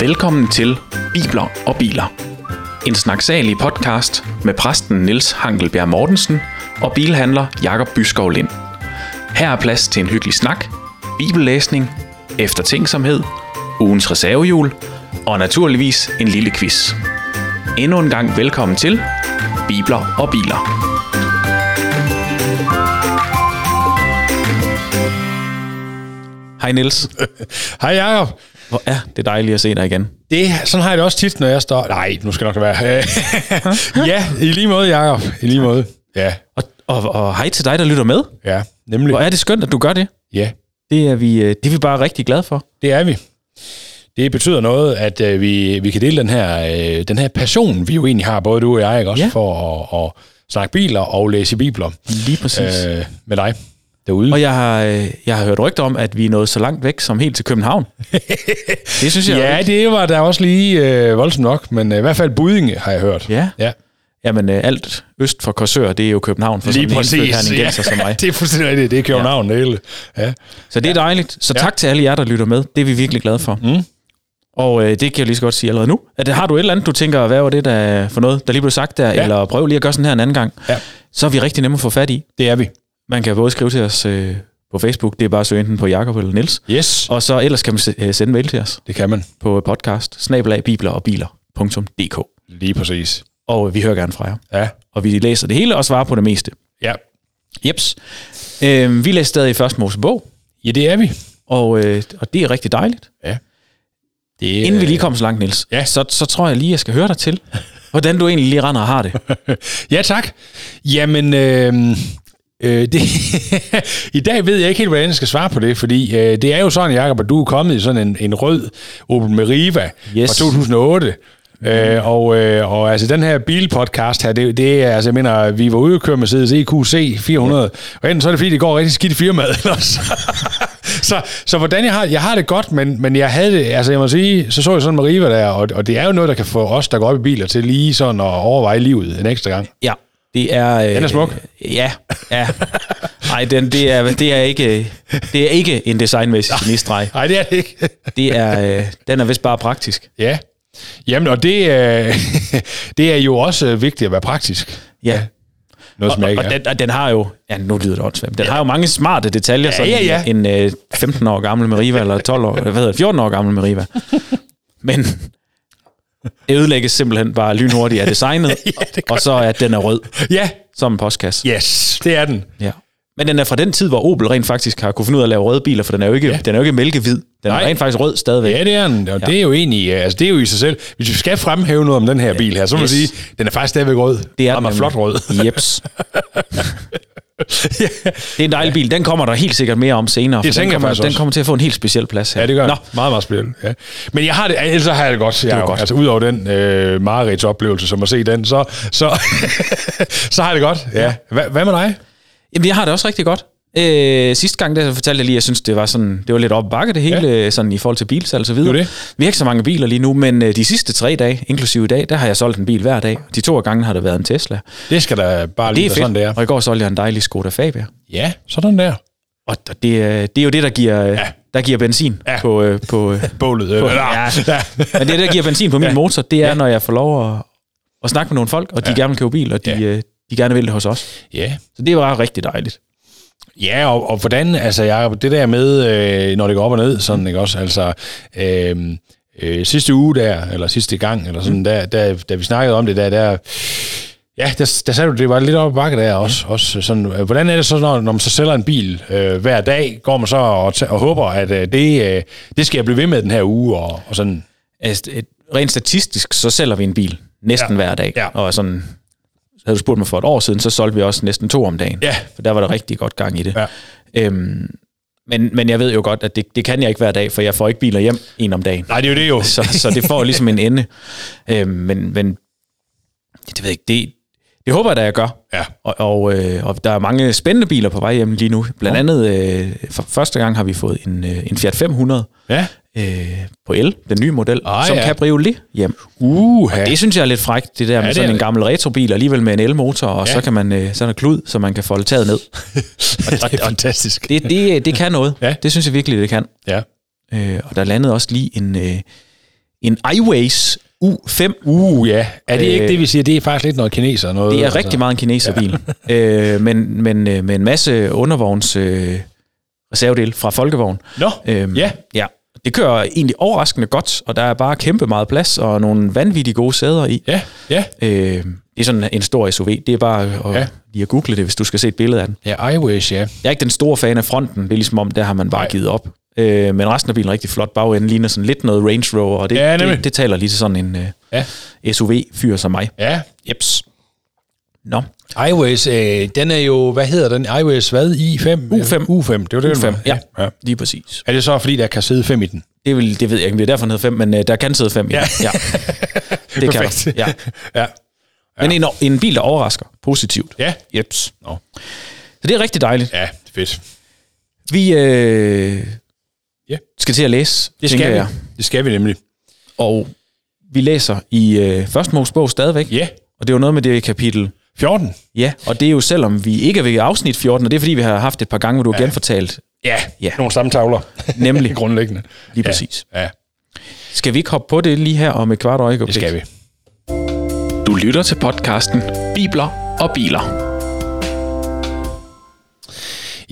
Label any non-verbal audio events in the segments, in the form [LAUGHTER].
Velkommen til Bibler og Biler. En snaksalig podcast med præsten Niels Hankelbjerg Mortensen og bilhandler Jakob Byskov Lind. Her er plads til en hyggelig snak, bibellæsning, eftertænksomhed, ugens reservehjul og naturligvis en lille quiz. Endnu en gang velkommen til Bibler og Biler. Hej Niels. [LAUGHS] Hej Jacob. Hvor er det dejligt at se dig igen. Det, sådan har jeg det også tit, når jeg står... Nej, nu skal det nok være. [LAUGHS] ja, i lige måde, Jacob. I lige måde. Ja, Og, og, og hej til dig, der lytter med. ja, nemlig. Hvor er det skønt, at du gør det. Ja, Det er vi, øh, det er vi bare rigtig glade for. det er vi. Det betyder noget, at øh, vi, vi kan dele den her, øh, den her passion, vi jo egentlig har, både du og jeg, ikke? også Ja. for at, at snakke biler og læse bibler Lige præcis. Øh. øh, med dig derude. Og jeg har, øh, jeg har hørt rygter om, at vi er nået så langt væk som helt til København. [LAUGHS] det synes jeg Ja, rigtigt. det var da også lige øh, voldsomt nok, men øh, i hvert fald Budinge har jeg hørt. Ja. ja. Jamen, øh, alt øst for Korsør, det er jo København for Lige sådan en præcis. indfødt herningenser som mig. [LAUGHS] det er fuldstændig rigtigt. Det er København, ja. det hele. Ja. Så det er dejligt. Så Ja. tak til alle jer, der lytter med. Det er vi virkelig glade for. Mm. Og øh, det kan jeg lige så godt sige allerede nu. At, har du et eller andet, du tænker, hvad var det der er for noget, der lige blev sagt der, Ja. eller prøv lige at gøre sådan her en anden gang, Ja. så er vi rigtig nemme at få fat i. Det er vi. Man kan både skrive til os øh, på Facebook, det er bare at søge enten på Jakob eller Niels, Yes. og så ellers kan man øh, sende mail til os Det kan man. på podcast, bibler og biler.dk. Lige præcis. Og vi hører gerne fra jer. Ja. Og vi læser det hele og svarer på det meste. Ja. Jeps. Øh, vi læser stadig først Mosebog, Ja, det er vi. og, øh, og det er rigtig dejligt. Ja. Det, Inden vi lige kommer så langt, Niels, Ja. så, så tror jeg lige, jeg skal høre dig til, [LAUGHS] hvordan du egentlig lige render og har det. Ja, tak. Jamen, øh, øh, det, [LAUGHS] i dag ved jeg ikke helt, hvordan jeg skal svare på det, fordi øh, det er jo sådan, Jacob, at du er kommet i sådan en, en rød Opel Meriva Yes. fra 2008. Øh, og, øh, og altså den her bilpodcast her, det, det er, altså jeg mener, vi var ude og køre Mercedes EQC 400, og enten så er det fordi, det går rigtig skidt i firmaet, [LAUGHS] eller også. så, så hvordan jeg har, jeg har det godt, men, men jeg havde det, altså jeg må sige, så så jeg sådan en Meriva der, og, og det er jo noget, der kan få os, der går op i biler, til lige sådan at overveje livet en ekstra gang. Ja, det er... Øh, Den er smuk. Ja, ja. Nej, den, det, er, det, er ikke, det er ikke en designmæssig genistreg. Nej, det er det ikke. Det er, øh, den er vist bare praktisk. Ja. Jamen, og det, er, [LAUGHS] det er jo også øh, vigtigt at være praktisk. Ja. Noget, som Og, og, er. den, og den har jo, ja nu lyder det åndssvagt, den har jo mange smarte detaljer, Ja, sådan ja, ja. en øh, 15 år gammel Meriva, eller 12 år, hvad hedder det, 14 år gammel Meriva. Men ødelægges simpelthen bare lynhurtigt af designet, [LAUGHS] Ja, og så at den er rød Ja, som en postkasse. yes, det er den. Ja. Men den er fra den tid, hvor Opel rent faktisk har kunne finde ud af at lave røde biler, for den er jo ikke, ja. den er jo ikke mælkehvid. Den Nej. er rent faktisk rød stadigvæk. Ja, det er den. Og ja. det er jo egentlig, øh, altså det er jo i sig selv. Hvis vi skal fremhæve noget om den her bil her, så må Yes. yes. sige, den er faktisk stadigvæk rød. Det er meget den flot rød. [LAUGHS] Jeps. [LAUGHS] Det er en dejlig bil. Den kommer der helt sikkert mere om senere. Det for den tænker jeg kommer, Den kommer til at få en helt speciel plads her. Ja, det gør Nå. Meget, meget spændende. Ja. Men jeg har det, ellers har jeg det godt. Jeg, er jo, godt. Altså udover den øh, Marits oplevelse, som at se den, så, så, [LAUGHS] så har jeg det godt. Ja. Hvad, hvad med dig? Jamen, jeg har det også rigtig godt. Øh, sidste gang, der fortalte jeg lige, at jeg synes, det var, sådan, det var lidt op bakke det hele, ja. sådan i forhold til bilsalg og så videre. Det. Vi har ikke så mange biler lige nu, men øh, de sidste tre dage, inklusive i dag, der har jeg solgt en bil hver dag. De to gange har det været en Tesla. Det skal da bare lige være sådan, det er. Og i går solgte jeg en dejlig Skoda Fabia. Ja, sådan der. Og det, er- det er jo det, der giver, ja. der giver benzin ja. Ja. på, øh, på, øh, [LAUGHS] Bålet. på Eller, ja. ja. Men det, der giver benzin på min Ja. motor, det er, når jeg får lov at, at snakke med nogle folk, og de ja. gerne vil købe bil, og de, Ja. Øh, de gerne vil det hos os. ja. Så det var rigtig dejligt. Ja, og, og hvordan, altså Jacob, det der med, øh, når det går op og ned, sådan, ikke også, altså, øh, øh, sidste uge der, eller sidste gang, eller sådan, der, der, da vi snakkede om det der, der, ja, der, der sagde du, det var lidt op ad bakke der også, også sådan, øh, hvordan er det så, når, når man så sælger en bil øh, hver dag, går man så og, og håber, at øh, det, øh, det skal jeg blive ved med den her uge, og, og sådan, Altså, rent statistisk, så sælger vi en bil næsten. Ja. hver dag. Ja. Og sådan, havde du spurgt mig for et år siden, så solgte vi også næsten to om dagen. Ja. For der var der rigtig godt gang i det. Ja. Øhm, men, men jeg ved jo godt, at det, det kan jeg ikke hver dag, for jeg får ikke biler hjem en om dagen. nej, det er jo det jo. [LAUGHS] Så, så det får ligesom en ende. Øhm, men, men det ved jeg ikke, det, Det håber jeg da, jeg gør. Ja. Og, og, øh, og der er mange spændende biler på vej hjem lige nu. Blandt andet, øh, for første gang har vi fået en, øh, en Fiat 500 Ja. øh, på el, den nye model, Ah, som ja. cabriolet hjem. Uh, Det synes jeg er lidt frækt, det der med det sådan en gammel retrobil, alligevel med en elmotor, og Ja. så kan man øh, sådan en klud, så man kan folde taget ned. [LAUGHS] det er fantastisk. Det, det, det kan noget. Ja. Det synes jeg virkelig, det kan. Ja. Øh, og der landede også lige en, øh, en iWays U5. Uh, ja. Er det ikke Øh, det, vi siger? Det er faktisk lidt noget kineser. Noget, Det er rigtig meget en kineserbil, ja. [LAUGHS] øh, men, men øh, med en masse undervogns øh, reservedel fra Folkevogn. Nå, Øhm, ja. ja. Det kører egentlig overraskende godt, og der er bare kæmpe meget plads og nogle vanvittigt gode sæder i. Ja, ja. Øh, det er sådan en stor SUV. Det er bare at, Ja. lige at google det, hvis du skal se et billede af den. Ja, iWays, ja. Jeg er ikke den store fan af fronten. Det er ligesom om, der har man bare. Nej. givet op. Øh, men resten af bilen er rigtig flot. Bagenden ligner sådan lidt noget Range Rover, og det, Ja, nemlig. det, det taler lige til sådan en øh, Ja. SUV-fyr som mig. Ja. Jeps. Nå, iWays, øh, den er jo, hvad hedder den? iWays hvad? I5? U5. U5, det var det, den U5, var. ja. ja. lige præcis. Er det så, fordi der kan sidde fem i den? Det, vil, det ved jeg ikke, om det er derfor, den hedder 5, men øh, der kan sidde 5 i. Ja. Ja. ja. [LAUGHS] Det kan Perfekt. der. Ja. [LAUGHS] ja. Men en, en bil, der overrasker positivt. Ja. Jeps. Nå. Så det er rigtig dejligt. Ja, fedt. Vi øh, Ja. skal til at læse, Det skal vi. jeg. Det skal vi nemlig. Og vi læser i øh, første Mosebog stadigvæk. Ja. Og det er jo noget med det i kapitel 14. Ja, og det er jo selvom vi ikke er ved afsnit 14, og det er fordi, vi har haft et par gange, hvor du har Ja. genfortalt. Ja, Ja. nogle stamtavler. Nemlig. [LAUGHS] Grundlæggende. Lige Ja. præcis. Ja, Skal vi ikke hoppe på det lige her om et kvart øjeblik? det skal vi. Du lytter til podcasten Bibler og Biler.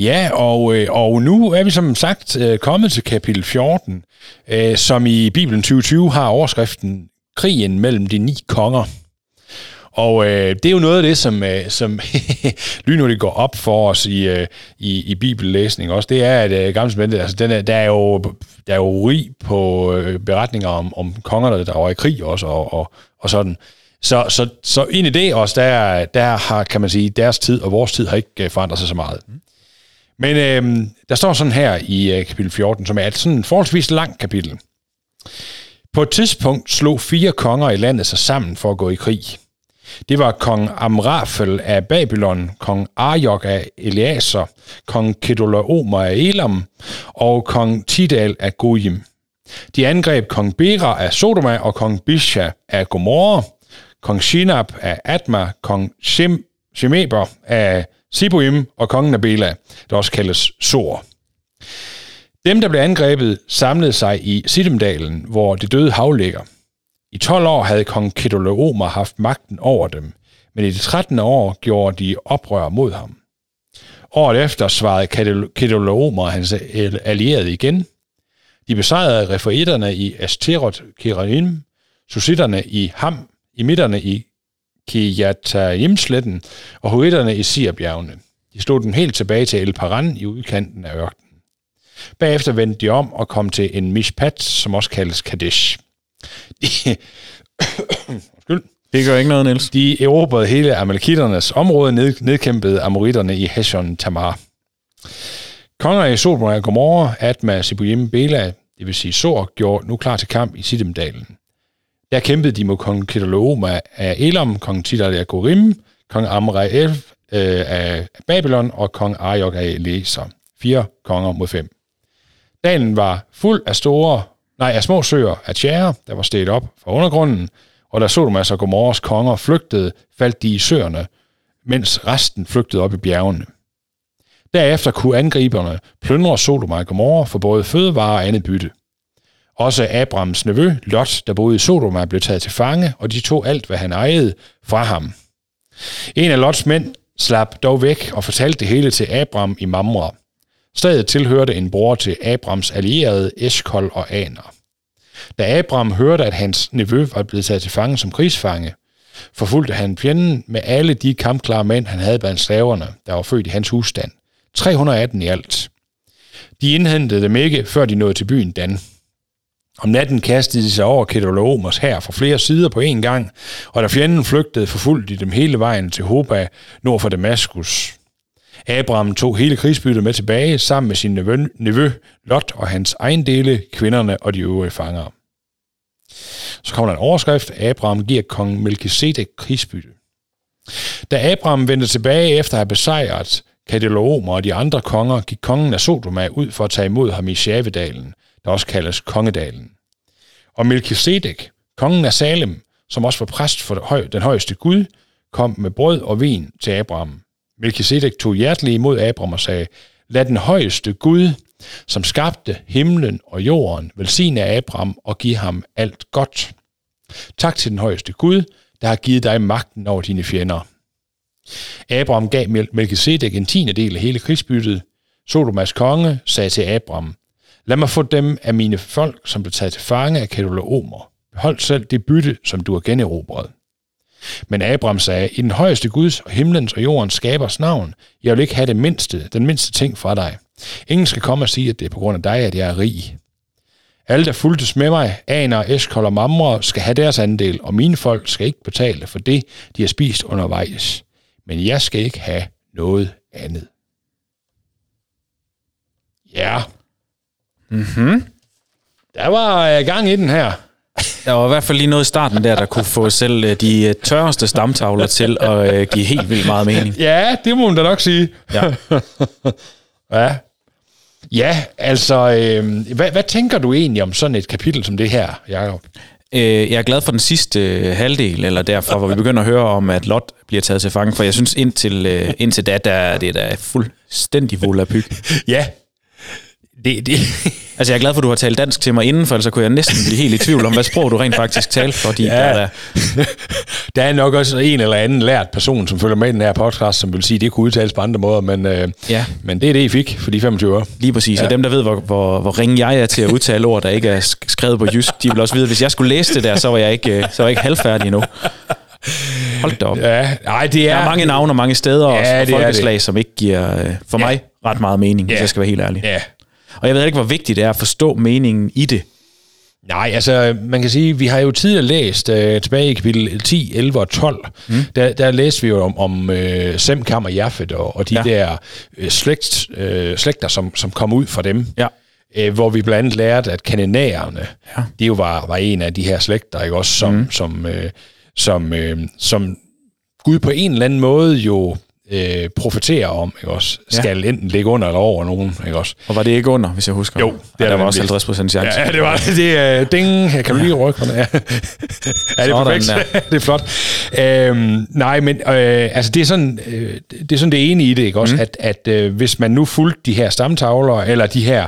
Ja, og, øh, og nu er vi som sagt øh, kommet til kapitel 14, øh, som i Bibelen 2020 har overskriften Krigen mellem de ni konger. Og øh, det er jo noget af det, som, øh, som [LAUGHS] lynhurtigt går op for os i, øh, i, i bibellæsning også. Det er, at øh, gamle testamentet, altså den er, der, er jo, der er jo rig på øh, beretninger om, om kongerne, der var i krig også, og, og, og sådan. Så, så, så ind i det også, der, der har, kan man sige, deres tid og vores tid har ikke forandret sig så meget. Mm. Men øh, der står sådan her i øh, kapitel 14, som er et sådan forholdsvis langt kapitel. På et tidspunkt slog fire konger i landet sig sammen for at gå i krig. Det var kong Amrafel af Babylon, kong Arjok af Eliaser, kong Kedolaomer af Elam og kong Tidal af Goyim. De angreb kong Bera af Sodoma og kong Bisha af Gomorra, kong Shinab af Adma, kong Shem, Shemeber af Sibuim og kongen af Bela, der også kaldes Sor. Dem, der blev angrebet, samlede sig i Sidemdalen, hvor det døde hav ligger. I 12 år havde kong Kedorlaomer haft magten over dem, men i det 13. år gjorde de oprør mod ham. Året efter svarede Kedorlaomer og hans allierede igen. De besejrede referitterne i Asterot Kiraim, susitterne i Ham, i midterne i Kijataimsletten og huritterne i Sirbjergene. De slog dem helt tilbage til El Paran i udkanten af ørkenen. Bagefter vendte de om og kom til en mishpat, som også kaldes Kadesh. De, [COUGHS] Undskyld. Det gør ikke noget, Niels. De erobrede hele Amalekitternes område, ned, nedkæmpede amoritterne i Heshon Tamar. Konger i Sodom og Gomorra, Adma, Sibujim, Bela, det vil sige Sor, gjorde nu klar til kamp i Sidemdalen. Der kæmpede de mod kong Kedaloma af Elam, kong Tidal af Gorim, kong Amrael øh, af Babylon og kong Arjok af Eleser. Fire konger mod fem. Dalen var fuld af store, nej, af små søer af tjære, der var steget op fra undergrunden, og da Sodomas og Gomorras konger flygtede, faldt de i søerne, mens resten flygtede op i bjergene. Derefter kunne angriberne plyndre Sodoma og Gomorra for både fødevarer og andet bytte. Også Abrams nevø, Lot, der boede i Sodoma, blev taget til fange, og de tog alt, hvad han ejede, fra ham. En af Lots mænd slap dog væk og fortalte det hele til Abram i Mamre. Stedet tilhørte en bror til Abrams allierede Eshkol og Aner. Da Abram hørte, at hans nevø var blevet taget til fange som krigsfange, forfulgte han fjenden med alle de kampklare mænd, han havde blandt slaverne, der var født i hans husstand. 318 i alt. De indhentede dem ikke, før de nåede til byen Dan. Om natten kastede de sig over Kedorlaomers her fra flere sider på én gang, og da fjenden flygtede, forfulgte de dem hele vejen til Hoba, nord for Damaskus. Abraham tog hele krigsbyttet med tilbage, sammen med sin nevø, nevø Lot og hans ejendele, kvinderne og de øvrige fanger. Så kommer der en overskrift. Abraham giver kong Melchizedek krigsbytte. Da Abraham vendte tilbage efter at have besejret Kadeloomer og de andre konger, gik kongen af Sodoma ud for at tage imod ham i Shavedalen, der også kaldes Kongedalen. Og Melchizedek, kongen af Salem, som også var præst for den højeste Gud, kom med brød og vin til Abraham. Melchizedek tog hjerteligt imod Abraham og sagde, lad den højeste Gud, som skabte himlen og jorden, velsigne Abraham og give ham alt godt. Tak til den højeste Gud, der har givet dig magten over dine fjender. Abraham gav Melchizedek en tiende del af hele krigsbyttet. Sodomas konge sagde til Abraham, lad mig få dem af mine folk, som blev taget til fange af kedolomer. Behold selv det bytte, som du har generobret. Men Abraham sagde, i den højeste Guds og himlens og jordens skabers navn, jeg vil ikke have det mindste, den mindste ting fra dig. Ingen skal komme og sige, at det er på grund af dig, at jeg er rig. Alle, der fuldtes med mig, Aner, Eskol og Mamre, skal have deres andel, og mine folk skal ikke betale for det, de har spist undervejs. Men jeg skal ikke have noget andet. Ja. Mhm. Der var øh, gang i den her. Der var i hvert fald lige noget i starten der, der kunne få selv øh, de øh, tørreste stamtavler til at give helt vildt meget mening. Ja, det må man da nok sige. Ja. [LAUGHS] ja. Ja, altså, øh, hvad, hvad tænker du egentlig om sådan et kapitel som det her, Jacob? Øh, jeg er glad for den sidste øh, halvdel, eller derfor, hvor vi begynder at høre om, at Lot bliver taget til fange, for jeg synes indtil, øh, indtil da, der er det der fuldstændig volapyg. [LAUGHS] Ja, det, det. [LAUGHS] Altså, jeg er glad for, at du har talt dansk til mig inden, for ellers så kunne jeg næsten blive helt i tvivl om, hvad sprog du rent faktisk talte, fordi ja. der er [LAUGHS] der... er nok også en eller anden lært person, som følger med i den her podcast, som vil sige, at det kunne udtales på andre måder, men, øh, Ja. men det er det, I fik for de 25 år. Lige præcis, ja. og dem, der ved, hvor, hvor, hvor ringe jeg er til at udtale ord, der ikke er sk- skrevet på jysk, de vil også vide, at hvis jeg skulle læse det der, så var jeg ikke, øh, så var jeg ikke halvfærdig endnu. Hold da op. Ja, nej, det Der er... er mange navne og mange steder Ja, og det er folkeslag, som ikke giver, øh, for Ja. mig, ret meget mening, hvis Ja. jeg skal være helt ærlig. Ja, Og jeg ved ikke, hvor vigtigt det er at forstå meningen i det. Nej, altså man kan sige, vi har jo tidligere læst øh, tilbage i kapitel 10, 11 og 12, mm. der, der læste vi jo om, om øh, Semkam og Jaffet og, og de Ja. der øh, slægt, øh, slægter, som, som kom ud fra dem. Ja. Øh, hvor vi blandt andet lærte, at kananæerne, Ja. ja. de jo var, var en af de her slægter, ikke også, som, mm. som, øh, som, øh, som Gud på en eller anden måde jo øh, profeterer om, ikke også, skal enten ligge under eller over nogen, ikke også. Og var det ikke under, hvis jeg husker? Jo, det er er der var også nemlig. 50 procent chance. Ja, det var det. Er, ding, kan du lige rykke [LAUGHS] det? Ja, ja det er perfekt. [LAUGHS] det er flot. Øhm, nej, men øh, altså det er sådan øh, det er sådan det ene i det, ikke også? Mm. At, at øh, hvis man nu fulgte de her stamtavler, eller de her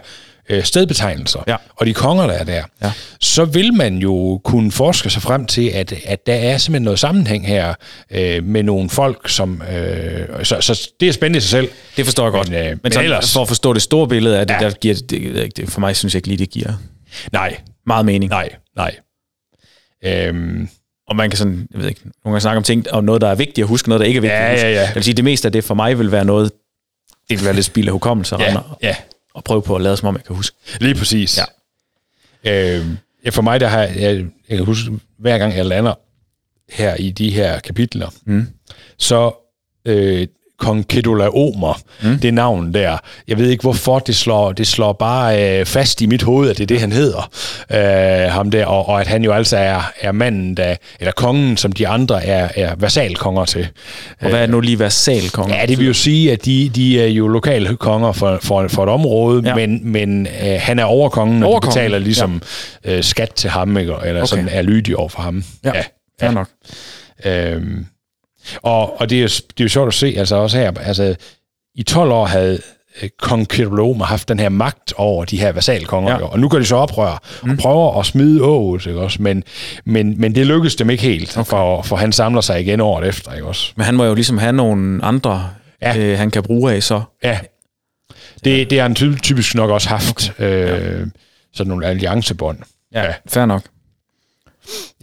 øh, stedbetegnelser, Ja. og de konger, der er der, Ja. så vil man jo kunne forske sig frem til, at, at der er simpelthen noget sammenhæng her øh, med nogle folk, som... Øh, så, så det er spændende i sig selv. Det forstår jeg godt. Men, øh, men, men sådan, ellers- for at forstå det store billede af det, Ja. der giver det, det, det, for mig synes jeg ikke lige, det giver Nej, meget mening. nej, nej. Øhm, Og man kan sådan, jeg ved ikke, nogle gange snakke om ting, om noget, der er vigtigt at huske, noget, der ikke er vigtigt Ja, at huske. ja, ja. Jeg vil sige, det meste af det for mig vil være noget, det vil være lidt spild af hukommelse ja, ja. Og prøve på at lade som om, jeg kan huske. Lige præcis. Ja. Øh, for mig, der har jeg, jeg kan huske, hver gang jeg lander her i de her kapitler, Mm. så øh, kong Kedolaomer, mm. det navn der, jeg ved ikke hvorfor, det slår, det slår bare øh, fast i mit hoved, at det er det, han hedder, øh, ham der, og, og at han jo altså er, er manden, der, eller kongen, som de andre er, er versalkonger til. Og hvad er nu lige versalkonge? Ja, det vil jo sige, at de, de er jo lokale konger for, for, for et område, Ja. ja. men, men øh, han er overkongen, og de betaler ligesom ja. øh, skat til ham, ikke? eller Okay. sådan er lydige over for ham. Ja, fair nok. Øhm, og, og det, er, det er jo sjovt at se, altså også her, altså i 12 år havde øh, kong Kedoloma haft den her magt over de her vasalkonger, Ja. ja. og nu gør de så oprør og mm. prøver at smide Ås, ikke også? Men, men, men det lykkedes dem ikke helt, okay. for, for han samler sig igen året efter, ikke også? Men han må jo ligesom have nogle andre, ja. Ja. øh, han kan bruge af så. Ja. Det, det har han ty- typisk nok også haft, okay. øh, sådan nogle alliancebånd. Ja, Ja. fair nok.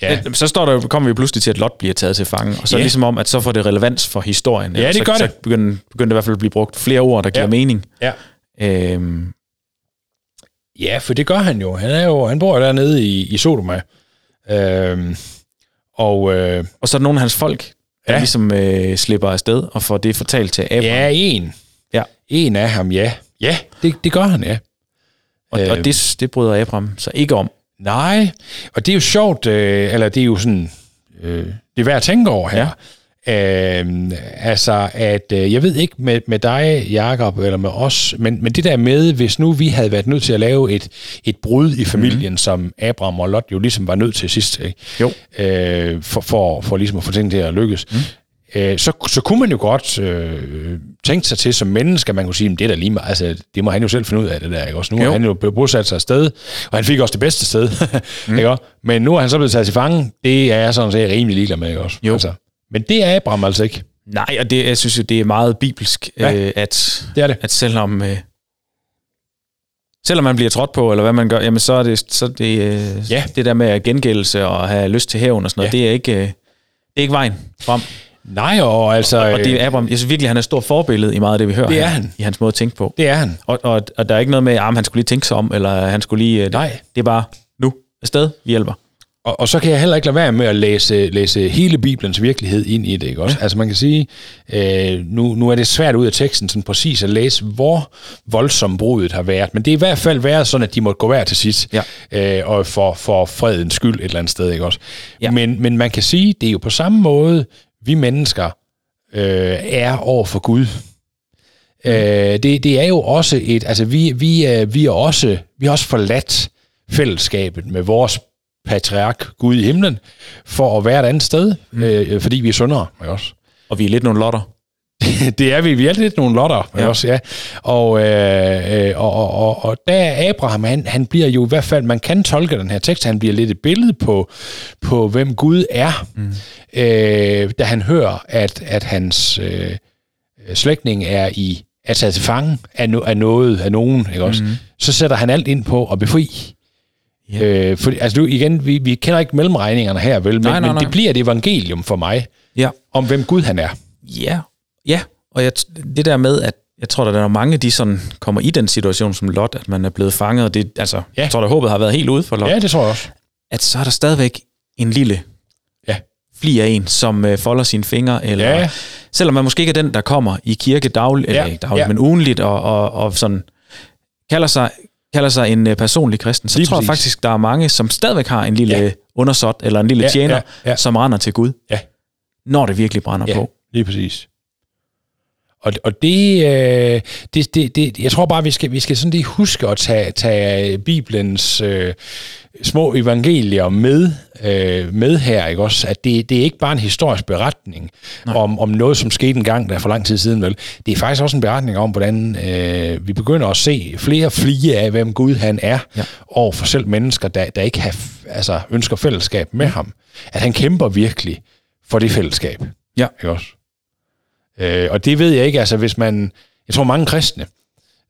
Ja. Så står der, kommer vi pludselig til, at Lot bliver taget til fange, og så Ja. ligesom om, at så får det relevans for historien. Ja, det så, gør så det. begynder, begynder det i hvert fald at blive brugt flere ord, der giver Ja. mening. Ja. Øhm, ja, for det gør han jo. Han, er jo, han bor jo dernede i, i Sodoma. Øhm, og øh, og så er der nogle af hans folk, der Ja. ligesom øh, slipper afsted og får det fortalt til Abraham. ja, en. Ja. En af ham, ja. Ja, det, det gør han, ja. Og, Øh. og det, det bryder Abraham så ikke om. Nej, og det er jo sjovt, øh, eller det er jo sådan, øh, det er værd at tænke over her, Øh, altså, at øh, jeg ved ikke med, med dig, Jakob eller med os, men, men det der med, hvis nu vi havde været nødt til at lave et, et brud i familien, mm. som Abraham og Lot jo ligesom var nødt til sidst, ikke? Jo. Øh, for, for, for ligesom at få tingene til at lykkes, mm. Øh, så, så kunne man jo godt øh, tænke sig til som menneske, man kunne sige, det er da lige meget, altså det må han jo selv finde ud af det der, ikke også? Nu har han jo bosat sig afsted, og han fik også det bedste sted, [LAUGHS] mm. ikke også? Men nu er han så blevet taget til fange, det er jeg sådan set rimelig ligeglad med, ikke også? Jo. Altså. Men det er Abraham altså ikke. Nej, og det, jeg synes jo, det er meget bibelsk, Ja, øh, at, det er det. at selvom, øh, selvom man bliver trådt på, eller hvad man gør, jamen så er det, så er det, øh, Ja. det der med gengældelse og have lyst til hævn og sådan noget, Ja. det, er ikke, øh, det er ikke vejen frem. Nej, og altså... Og det er Abraham, jeg synes virkelig, han er et stort forbillede i meget af det, vi hører Det er her, han. i hans måde at tænke på. det er han. Og, og, og der er ikke noget med, at han skulle lige tænke sig om, eller han skulle lige... øh, Nej. Det er bare nu, afsted, vi hjælper. Og, og så kan jeg heller ikke lade være med at læse, læse hele Bibelens virkelighed ind i det, ikke også? Ja. Altså man kan sige, øh, nu, nu er det svært ud af teksten sådan præcis at læse, hvor voldsom brudet har været, men det er i hvert fald været sådan, at de måtte gå hver til sit, Ja. øh, og for, for fredens skyld et eller andet sted, ikke også? Ja. Men, men man kan sige, det er jo på samme måde, vi mennesker øh, er over for Gud. Øh, det, det er jo også et, altså vi, vi, er, vi er også, vi har også forladt fællesskabet med vores patriark Gud i himlen, for at være et andet sted, mm. øh, fordi vi er syndere, også? Og vi er lidt nogle lotter. [LAUGHS] det er vi. Vi er lidt nogle lotter, ja. Også, ja. Og, øh, øh, og, og, og, og der er Abraham, han, han bliver jo i hvert fald, man kan tolke den her tekst, han bliver lidt et billede på, på hvem Gud er, mm. øh, da han hører, at, at hans øh, slægtning er i er taget til fange af, no, af noget, af nogen, ikke også? Mm. Så sætter han alt ind på at befri. Ja. Øh, for, altså du, igen, vi, vi kender ikke mellemregningerne her, vel? Men, Nej, nej, men nej. det bliver et evangelium for mig, Ja. om hvem Gud han er. Ja, ja. Og jeg, det der med, at jeg tror, at der er mange, de sådan kommer i den situation som Lot, at man er blevet fanget, og det, altså, Ja. jeg tror, at håbet har været helt ude for Lot, Ja, det tror jeg også. at så er der stadigvæk en lille Ja. fli af en, som øh, folder sine fingre, eller Ja. selvom man måske ikke er den, der kommer i kirke dagligt, eller Ja, ikke dagligt, ja. men ugenligt, og, og, og sådan kalder sig, kalder sig en øh, personlig kristen, så Lige tror jeg præcis. faktisk, der er mange, som stadigvæk har en lille ja. undersåt, eller en lille Ja, tjener, ja, ja. som render til Gud, Ja. når det virkelig brænder Ja, på. lige præcis. Og, og det, øh, det, det, det, jeg tror bare, vi skal, vi skal sådan lige huske at tage, tage Bibelens øh, små evangelier med, øh, med her, ikke også? At det, det er ikke bare en historisk beretning om, om noget, som skete en gang, der er for lang tid siden, vel? Det er faktisk også en beretning om, hvordan øh, vi begynder at se flere flige af, hvem Gud han er, Ja. over for selv mennesker, der, der ikke har, altså, ønsker fællesskab med ham. At han kæmper virkelig for det fællesskab. Ja. Ikke også? Øh, og det ved jeg ikke, altså hvis man, jeg tror mange kristne,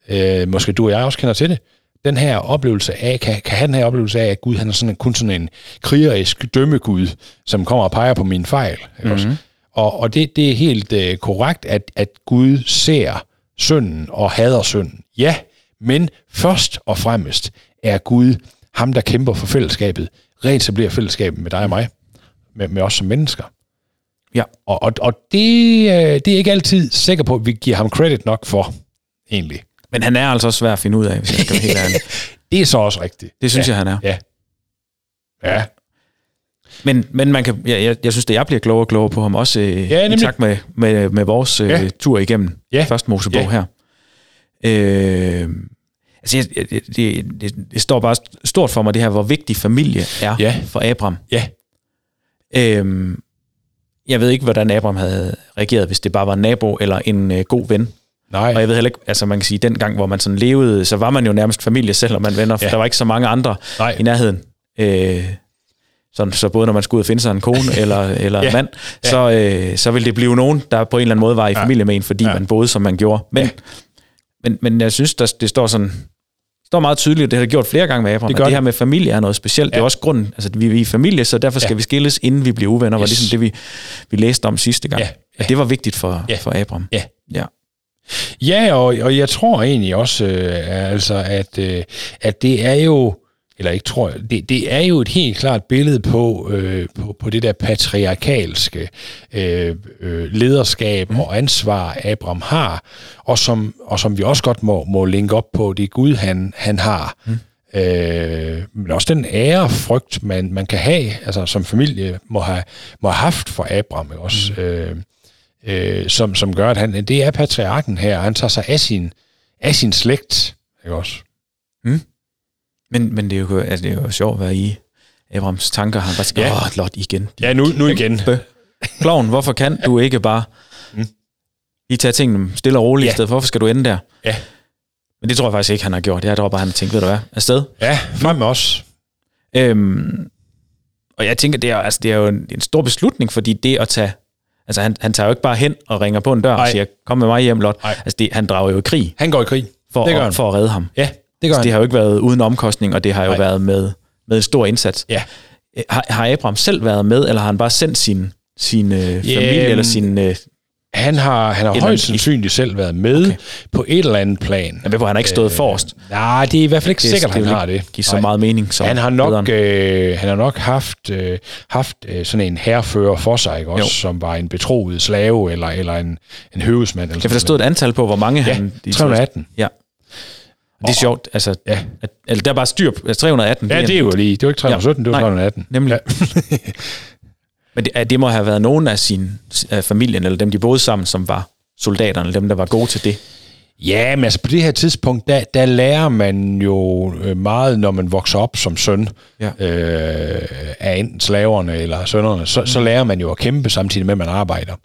øh, måske du og jeg også kender til det, den her oplevelse af, kan, kan have den her oplevelse af, at Gud han er sådan, kun sådan en krigerisk dømmegud, som kommer og peger på mine fejl. Mm-hmm. Også? Og, og det, det er helt øh, korrekt, at, at Gud ser synden og hader synden. Ja, men først og fremmest er Gud ham, der kæmper for fællesskabet, reetablerer fællesskabet med dig og mig, med, med os som mennesker. Ja. Og, og, og det, øh, det er ikke altid sikker på, at vi giver ham credit nok for, egentlig. Men han er altså også svær at finde ud af, hvis jeg skal være helt ærlig. [LAUGHS] Det er så også rigtigt. Det synes ja. jeg, han er. Ja. Ja. Men, men man kan, jeg, jeg, jeg synes, at jeg bliver klogere og klogere på ham, også øh, Ja, i takt med, med, med vores øh, Ja. tur igennem Ja. første Mosebog Ja. her. Øh, altså, jeg, jeg, det, det, det står bare stort for mig, det her, hvor vigtig familie er Ja. for Abraham. Ja. Øh, jeg ved ikke, hvordan Abraham havde reageret, hvis det bare var en nabo eller en øh, god ven. Nej. Og jeg ved heller ikke, altså man kan sige, den gang, hvor man sådan levede, så var man jo nærmest familie, selvom man venner, for Ja. der var ikke så mange andre Nej. i nærheden. Øh, sådan, så både når man skulle ud og finde sig en kone [LAUGHS] eller, eller Ja. en mand, så, øh, så ville det blive nogen, der på en eller anden måde var i Ja. familie med en, fordi Ja. man boede, som man gjorde. Men, Ja. men, men jeg synes, der, det står sådan står meget tydeligt, og det har det gjort flere gange med Abraham, Det at det her med familie er noget specielt. Ja. Det er Ja. også grunden, altså vi, vi er i familie, så derfor skal Ja. vi skilles, inden vi bliver uvenner, var Yes. ligesom det, vi, vi læste om sidste gang. Ja. At det var vigtigt for, Ja. for Abraham. Ja. ja. Ja, og, og jeg tror egentlig også, øh, altså, at, øh, at det er jo, eller ikke tror jeg, det, det er jo et helt klart billede på, øh, på, på det der patriarkalske øh, øh, lederskab mm. og ansvar, Abraham har, og som, og som vi også godt må, må linke op på, det Gud, han, han har. Mm. øh, men også den ærefrygt, man, man kan have, altså som familie må have, må have haft for Abraham også, mm. øh, øh, som, som gør, at han, det er patriarken her, han tager sig af sin, af sin slægt, ikke også? Mm. Men, men det, er jo, altså, det er jo sjovt at være i Abrahams tanker. Han bare siger, ja. åh, Lot igen. Ja, nu, nu igen. Kloven, hvorfor kan du ikke bare mm. lige tage tingene stille og roligt ja. i stedet? Hvorfor skal du ende der? Ja. Men det tror jeg faktisk ikke, han har gjort. Jeg tror bare, han har tænkt, ved du hvad, afsted. Ja, frem med os. Øhm, og jeg tænker, det er, altså, det er jo en, en stor beslutning, fordi det at tage... Altså, han, han tager jo ikke bare hen og ringer på en dør Ej. og siger, kom med mig hjem, Lot. Ej. Altså, det, han drager jo i krig. Han går i krig. For, det gør at, for at redde ham. Ja, det gør altså. Det har jo ikke været uden omkostning, og det har jo Ej. været med, med en stor indsats. Ja. Har, har Abraham selv været med, eller har han bare sendt sin, sin øh, familie, yeah. eller sin... Øh, han har, han har højst sandsynligt selv været med okay. på et eller andet plan. Jeg ved på, han har ikke stået øh, forrest. Nej, det er i hvert fald ikke det, sikkert, at han har det. Giver så Nej. meget mening som han har nok, øh, han har nok haft, øh, haft øh, sådan en herfører for sig, ikke? Også, jo. som var en betroet slave, eller, eller en, en høvesmand. Eller ja, for der stod et antal på, hvor mange ja, han... De 318. Ja. Det er sjovt, altså, ja. at, eller der er bare styr på, altså 318. Ja, det er jo lige, det var ikke 317, ja, det var 318. Nemlig. Ja. [LAUGHS] Men det, det må have været nogen af sin af familien, eller dem, de boede sammen, som var soldaterne, dem, der var gode til det. Ja, men altså på det her tidspunkt, der, der lærer man jo øh, meget, når man vokser op som søn ja. øh, af enten slaverne eller sønnerne, så, mm. så lærer man jo at kæmpe samtidig med, at man arbejder.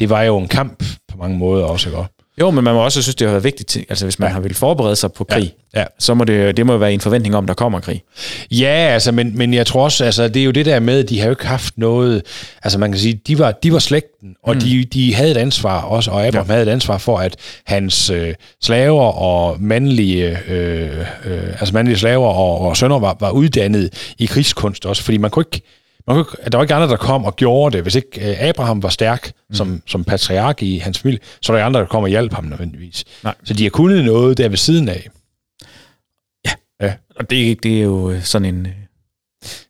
Det var jo en kamp på mange måder også, ikke? Jo, men man må også synes, det har været vigtigt, altså hvis man ja. har vil forberede sig på krig, ja. Ja. så må det, det må være en forventning om, der kommer krig. Ja, altså, men, men jeg tror også, altså, det er jo det der med, at de har jo ikke haft noget, altså man kan sige, de var, de var slægten, og mm. de, de havde et ansvar også, og Abraham ja. havde et ansvar for, at hans øh, slaver og mandlige, øh, øh, altså mandlige slaver og, og sønner var, var uddannet i krigskunst også, fordi man kunne ikke man kunne, der var ikke andre, der kom og gjorde det. Hvis ikke øh, Abraham var stærk mm. som, som patriark i hans familie, så var der andre, der kom og hjalp ham nødvendigvis. Nej. Så de har kunnet noget der ved siden af. Ja, ja. og det, det er jo øh, sådan en øh,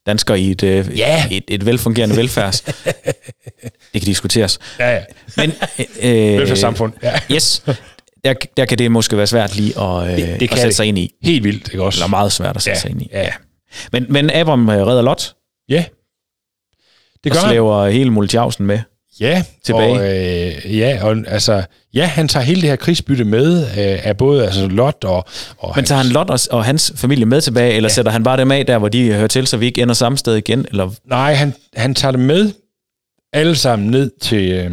dansker i et, ja. et, et velfungerende velfærds. [LAUGHS] det kan diskuteres. Ja, ja. Men, [LAUGHS] øh, Velfærdssamfund. Ja. Yes. Der, der kan det måske være svært lige at, det, det at sætte det. sig ind i. Helt vildt, ikke også? Eller meget svært at sætte ja. sig ind i. Ja. Men, men Abraham redder Lot. Ja. Det gør og slæver hele Multiausen med ja, tilbage. Og, øh, ja, og altså, ja, han tager hele det her krigsbytte med øh, af både altså, Lot og... og Men tager han Lot og, og hans familie med tilbage, eller ja. sætter han bare dem af der, hvor de hører til, så vi ikke ender samme sted igen? Eller? Nej, han, han tager dem med alle sammen ned til, øh,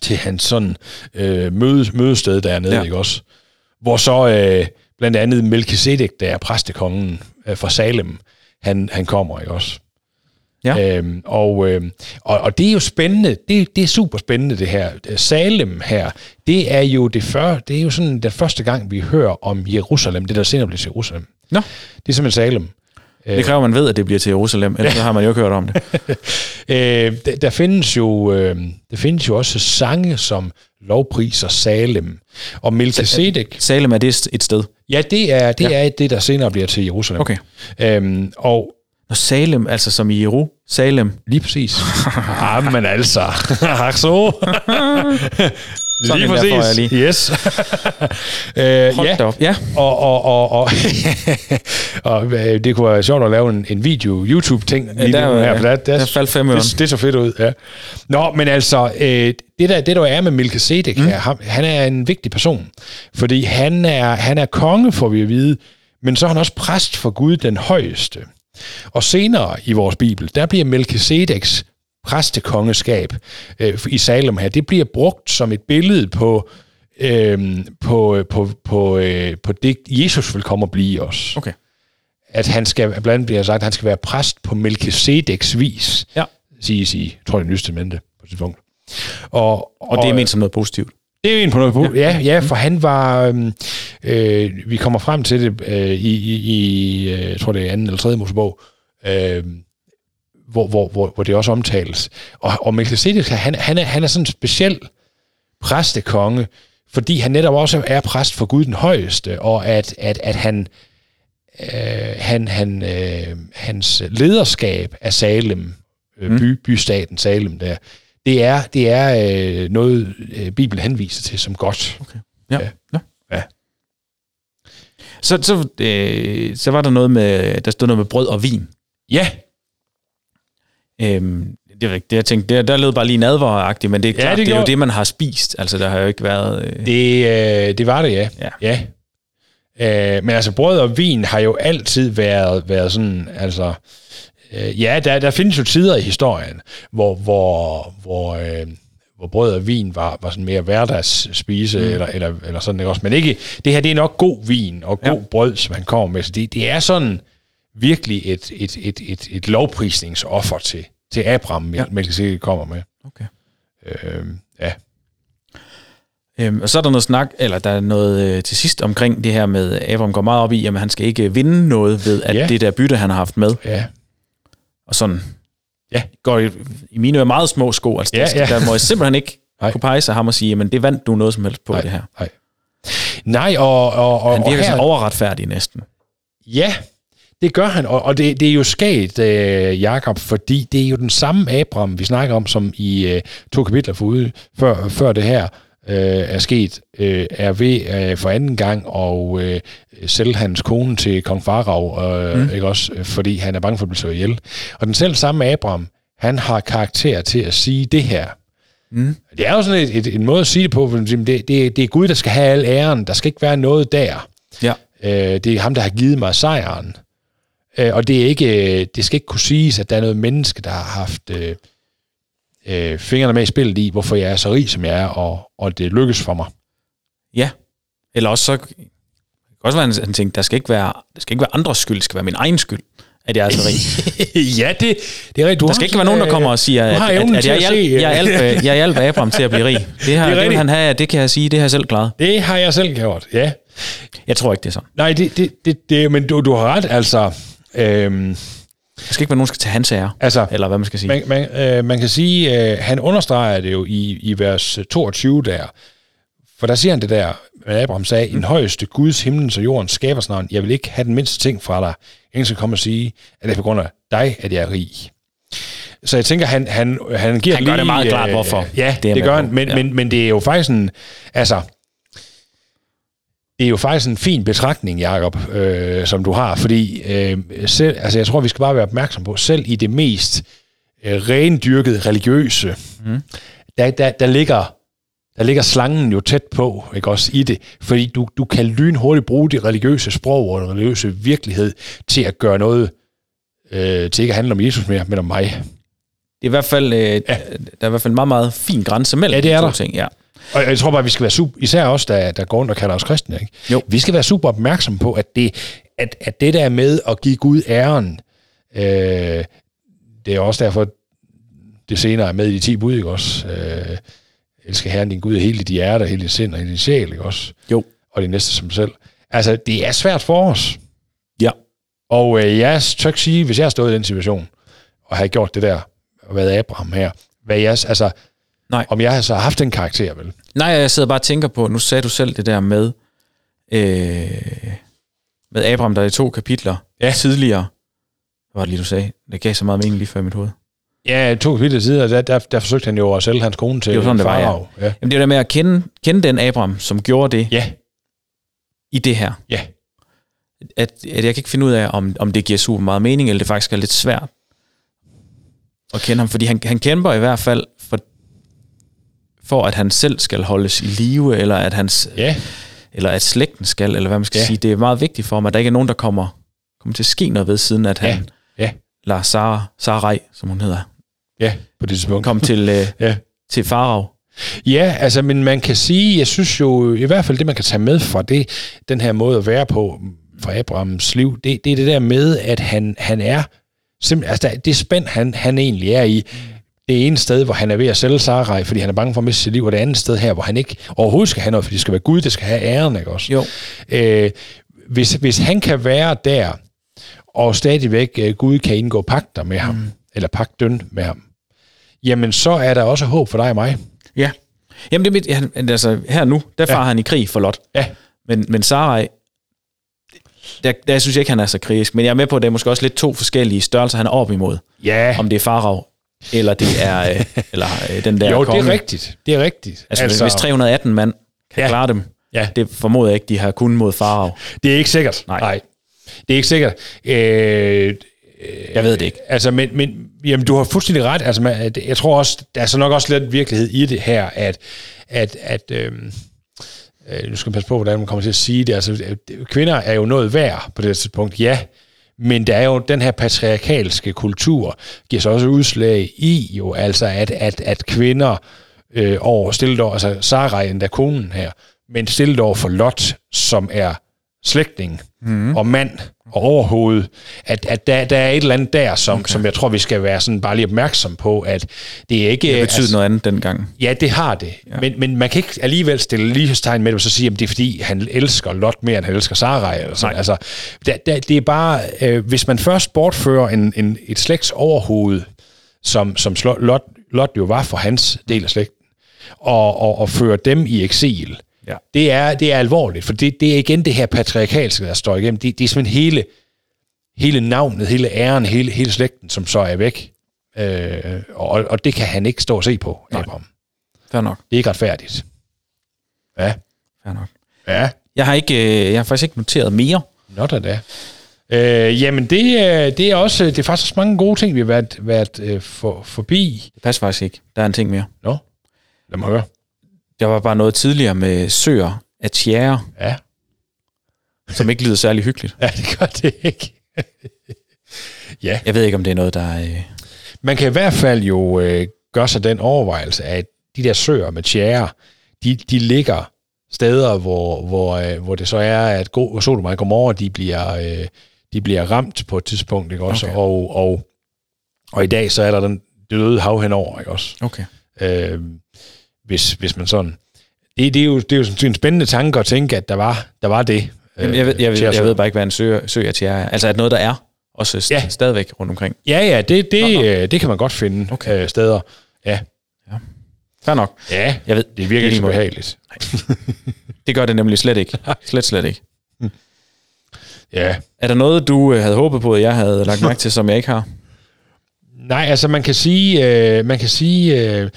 til hans sådan øh, møde, mødested dernede, ja. ikke også? Hvor så øh, blandt andet Melchizedek, der er præstekongen øh, fra Salem, han, han kommer, ikke også? Ja. Øhm, og, øhm, og, og det er jo spændende. Det, det er super spændende, det her. Salem her, det er jo det, før, det er jo sådan den første gang, vi hører om Jerusalem, det der senere bliver til Jerusalem. Nå. Det er simpelthen Salem. Det kræver, man ved, at det bliver til Jerusalem, ellers ja. har man jo ikke hørt om det. [LAUGHS] øh, der, der, findes jo, øh, der findes jo også sange, som lovpriser Salem. Og Melchizedek... Salem er det et sted? Ja, det er det, ja. er det der senere bliver til Jerusalem. Okay. Øhm, og og Salem, altså som i Jeru, Salem. Lige præcis. [LAUGHS] ah, men altså. [LAUGHS] så. [LAUGHS] Lige præcis. Der jeg lige. Yes. øh, Hold ja. op. Ja. Og, og, og, og, og øh, det kunne være sjovt at lave en, en video, YouTube-ting lige der, nu her, for det, der, der faldt fem det, det, så fedt ud, ja. Nå, men altså, øh, det, der, det der er med Melchizedek mm. her, han er en vigtig person, fordi han er, han er konge, får vi at vide, men så er han også præst for Gud den højeste. Og senere i vores bibel, der bliver Melchizedeks præstekongeskab øh, i Salem her, det bliver brugt som et billede på, øh, på, på, på, øh, på det, Jesus vil komme og blive os. Okay. At han skal, blandt andet bliver sagt, at han skal være præst på Melchizedeks vis, ja. siges i, tror jeg, det på det punkt. Og, og, og det er ment som noget positivt. Det er en på noget ja. ja, ja, for han var, øhm, øh, vi kommer frem til det øh, i, i, i øh, jeg tror det er anden eller tredje Mosebog, øh, hvor, hvor, hvor, hvor det også omtales. Og, og Melchizedek, han, han, er, han er sådan en speciel præstekonge, fordi han netop også er præst for Gud den højeste, og at, at, at han, øh, han, han, øh, hans lederskab af Salem, øh, mm. by, bystaten Salem der, det er, det er øh, noget, øh, Bibelen henviser til som godt. Okay. Ja. ja. ja. Så, så, øh, så var der noget med, der stod noget med brød og vin. Ja, Øhm, det er rigtigt. Jeg tænkte, der, der lød bare lige nadvaragtigt, men det er Ja, klart, det det, det er jo gjorde- det, man har spist. Altså, der har jo ikke været... Øh, det, øh, det var det, ja. Ja. ja. Øh, men altså, brød og vin har jo altid været, været sådan, altså... Øh, ja, der, der findes jo tider i historien, hvor, hvor, hvor, øh, hvor brød og vin var, var sådan mere hverdagsspise, mm. eller, eller, eller sådan ikke også. Men ikke, det her, det er nok god vin og god Ja. brød, som han kommer med. Så det, det er sådan virkelig et, et, et, et, et lovprisningsoffer til, til Abraham, ja. Melchizedek kommer med. okay. Øh, ja. Øhm, og så er der noget snak, eller der er noget øh, til sidst omkring det her med, Abraham går meget op i, at han skal ikke vinde noget ved, at Ja. det der bytte, han har haft med, Ja. og sådan Ja. går i, i mine ører meget små sko. Altså, Ja, ja. der må jeg simpelthen ikke [LAUGHS] Nej. kunne pege sig ham og sige, men det vandt du noget som helst på Nej. det her. Nej. Nej, og, og, og, Han virker og her, så overretfærdig næsten. Ja, det gør han, og, og det, det er jo sket, øh, Jakob, fordi det er jo den samme Abraham, vi snakker om, som i øh, to kapitler forud, før, før det her øh, er sket, øh, er ved øh, for anden gang og øh, sælge hans kone til kong Farag, øh, mm. ikke også, øh, fordi han er bange for at blive slået ihjel. Og den selv samme Abraham, han har karakter til at sige det her. Mm. Det er jo sådan et, et, en måde at sige det på, for det, det, det er Gud, der skal have al æren. Der skal ikke være noget der. Ja. Øh, det er ham, der har givet mig sejren. Øh, og det, er ikke, øh, det skal ikke kunne siges, at der er noget menneske, der har haft øh, øh, fingrene med i spillet i, hvorfor jeg er så rig, som jeg er, og, og det lykkes for mig. Ja. Eller også så... Det kan også være, at han tænkte, der skal ikke være, det skal ikke være andres skyld, det skal være min egen skyld, at jeg er så rig. [LAUGHS] ja, det, det er rigtigt. Du Der skal ikke være nogen, der kommer og siger, at, at, evnen at til jeg, at hjalp, øh, jeg, hjalp, øh, [LAUGHS] jeg hjalp Abraham til at blive rig. Det, her, Det det, vil han have, det kan jeg sige, det har jeg selv klaret. Det har jeg selv gjort, ja. Jeg tror ikke, det er sådan. Nej, det, det, det, det men du, du har ret, altså... Øhm, Der skal ikke være nogen, der skal tage hans ære, altså, eller hvad man skal sige. Man, man, øh, man kan sige, øh, han understreger det jo i, i vers 22 der, for der siger han det der, hvad Abraham sagde, en højeste Guds, himlens og jordens skabers navn, jeg vil ikke have den mindste ting fra dig. Ingen skal komme og sige, at det er på grund af dig, at jeg er rig. Så jeg tænker, han, han, han giver Han gør lige, det meget klart, øh, hvorfor. Ja, Det det, gør han, men, ja. men, men det er jo faktisk en, altså, det er jo faktisk en fin betragtning, Jacob, øh, som du har, fordi øh, selv, altså jeg tror, vi skal bare være opmærksom på, selv i det mest øh, rendyrkede religiøse, mm. der, der, der, ligger, der ligger slangen jo tæt på, ikke også i det, fordi du, du kan lynhurtigt bruge det religiøse sprog og den religiøse virkelighed til at gøre noget, øh, til ikke at handle om Jesus mere, men om mig. Det er i hvert fald, øh, ja. der er i hvert fald en meget, meget fin grænse mellem Ja, det er de to der. ting. Ja. Og jeg tror bare, vi skal være super, især os, der, der går rundt og kalder os kristne, ikke? Jo. vi skal være super opmærksom på, at det, at, at det der med at give Gud æren, øh, det er også derfor, det senere er med i de 10 bud, ikke også? Øh, elsker Herren din Gud af hele dit hjerte, hele dit sind og hele din sjæl, ikke også? Jo. Og det næste som selv. Altså, det er svært for os. Ja. Og øh, jeg tør ikke sige, hvis jeg har stået i den situation, og har gjort det der, og været Abraham her, hvad jeg, altså, Nej. om jeg har så haft den karakter, vel? Nej, jeg sidder bare og tænker på, nu sagde du selv det der med, øh, med Abraham, der er i to kapitler Ja. tidligere. Hvad var det lige, du sagde? Det gav så meget mening lige før i mit hoved. Ja, to kapitler tidligere, der, der, der forsøgte han jo at sælge hans kone til Det var sådan, det var, ja. Ja. Jamen det er der med at kende, kende den Abraham, som gjorde det Ja, i det her. ja. At, at jeg kan ikke finde ud af, om, om det giver super meget mening, eller det faktisk er lidt svært at kende ham. Fordi han, han kæmper i hvert fald for, for, at han selv skal holdes i live, eller at, hans, Ja, eller at slægten skal, eller hvad man skal Ja. sige. Det er meget vigtigt for ham, at der ikke er nogen, der kommer, kommer til at ske noget ved, siden at han Ja. lader Sara, Sarai, som hun hedder, ja, på det tidspunkt. komme til, øh, Ja. til Farag. Ja, altså, men man kan sige, jeg synes jo, i hvert fald det, man kan tage med fra det, den her måde at være på, fra Abrahams liv, det, det er det der med, at han, han er, simpelthen, altså det spænd, han, han egentlig er i, det ene sted, hvor han er ved at sælge Sarai, fordi han er bange for at miste sit liv, og det andet sted her, hvor han ikke overhovedet skal have noget, fordi det skal være Gud, der skal have æren, ikke også? Jo. Øh, hvis, hvis han kan være der, og stadigvæk øh, Gud kan indgå pagter med ham, mm. eller pagten med ham, jamen så er der også håb for dig og mig. Ja. Jamen det er mit, han, altså her nu, der farer Ja. han i krig for Lot. Ja. Men, men Sarai, der, der synes jeg ikke, han er så kritisk. Men jeg er med på, at det er måske også lidt to forskellige størrelser, han er op imod. Ja, Om det er Farag, eller det er øh, [LAUGHS] eller, øh, den der jo, konge. det er rigtigt. Det er rigtigt. Altså, altså hvis 318 mand kan ja. Klare dem, Ja. Det formoder jeg ikke, de har kun mod farve. Det er ikke sikkert. Nej. Nej. Det er ikke sikkert. Øh, Jeg ved det ikke. Altså, men, men jamen, du har fuldstændig ret. Altså, man, jeg tror også, der er så nok også lidt virkelighed i det her, at, at, at øhm, øh, nu skal man passe på, hvordan man kommer til at sige det. Altså, øh, kvinder er jo noget værd på det tidspunkt, ja. Men der er jo den her patriarkalske kultur, giver sig også udslag i jo, altså at, at, at kvinder øh, over stillet over, altså Sarai endda konen her, men stillet over for Lot, som er slægtning mm. og mand og overhoved, at, at der, der er et eller andet der, som, okay. som jeg tror, vi skal være sådan bare lige opmærksom på, at det er ikke... Det betyder altså, noget andet dengang. Ja, det har det. Ja. Men, men man kan ikke alligevel stille lighedstegn med det, og så sige, at det er fordi, han elsker Lot mere, end han elsker Sarai. Eller sådan. Altså, der, der, det er bare, øh, hvis man først bortfører en, en, et slægts overhoved, som, som Lot, Lot jo var for hans del af slægten, og, og, og fører dem i eksil, Ja. det, er, det er alvorligt, for det, det er igen det her patriarkalske, der står igennem. Det, det er simpelthen hele, hele navnet, hele æren, hele, hele slægten, som så er væk. Øh, og, og det kan han ikke stå og se på, Nej. Abraham. Fair nok. Det er ikke retfærdigt. Ja. Fair nok. Ja. Jeg har, ikke, øh, jeg har faktisk ikke noteret mere. Not da da. Øh, jamen, det, er- det er også det er faktisk også mange gode ting, vi har været, været øh, for, forbi. Det passer faktisk ikke. Der er en ting mere. Nå, lad mig høre. Der var bare noget tidligere med søer af tjære, Ja. som ikke lyder særlig hyggeligt. [LAUGHS] ja, det gør det ikke. [LAUGHS] ja. Jeg ved ikke, om det er noget, der er... Øh, Man kan i hvert fald jo øh, gøre sig den overvejelse, at de der søer med tjære, de, de ligger steder, hvor, hvor, øh, hvor det så er, at Go- Sodom og Gomorra, de bliver, øh, de bliver ramt på et tidspunkt, ikke også? Okay. Og, og, og i dag, så er der den døde hav henover, ikke også? okay. Øh, hvis, hvis man sådan... Det, det, er jo, det er jo sådan en spændende tanke at tænke, at der var, der var det. Jamen, jeg, ved, jeg, ved, tjæresøer. jeg ved bare ikke, hvad en sø, sø af tjære er. Altså, at noget, der er, også Ja. stadigvæk rundt omkring. Ja, ja, det, det, Nå, nå. øh, det kan man godt finde Okay. øh, steder. Ja, Fair nok. ja Jeg ved, det virker ikke så behageligt. Det gør det nemlig slet ikke. [LAUGHS] Slet, slet ikke. Ja. Er der noget, du øh, havde håbet på, at jeg havde lagt mærke til, som jeg ikke har? Nej, altså man kan sige, øh, man kan sige, øh,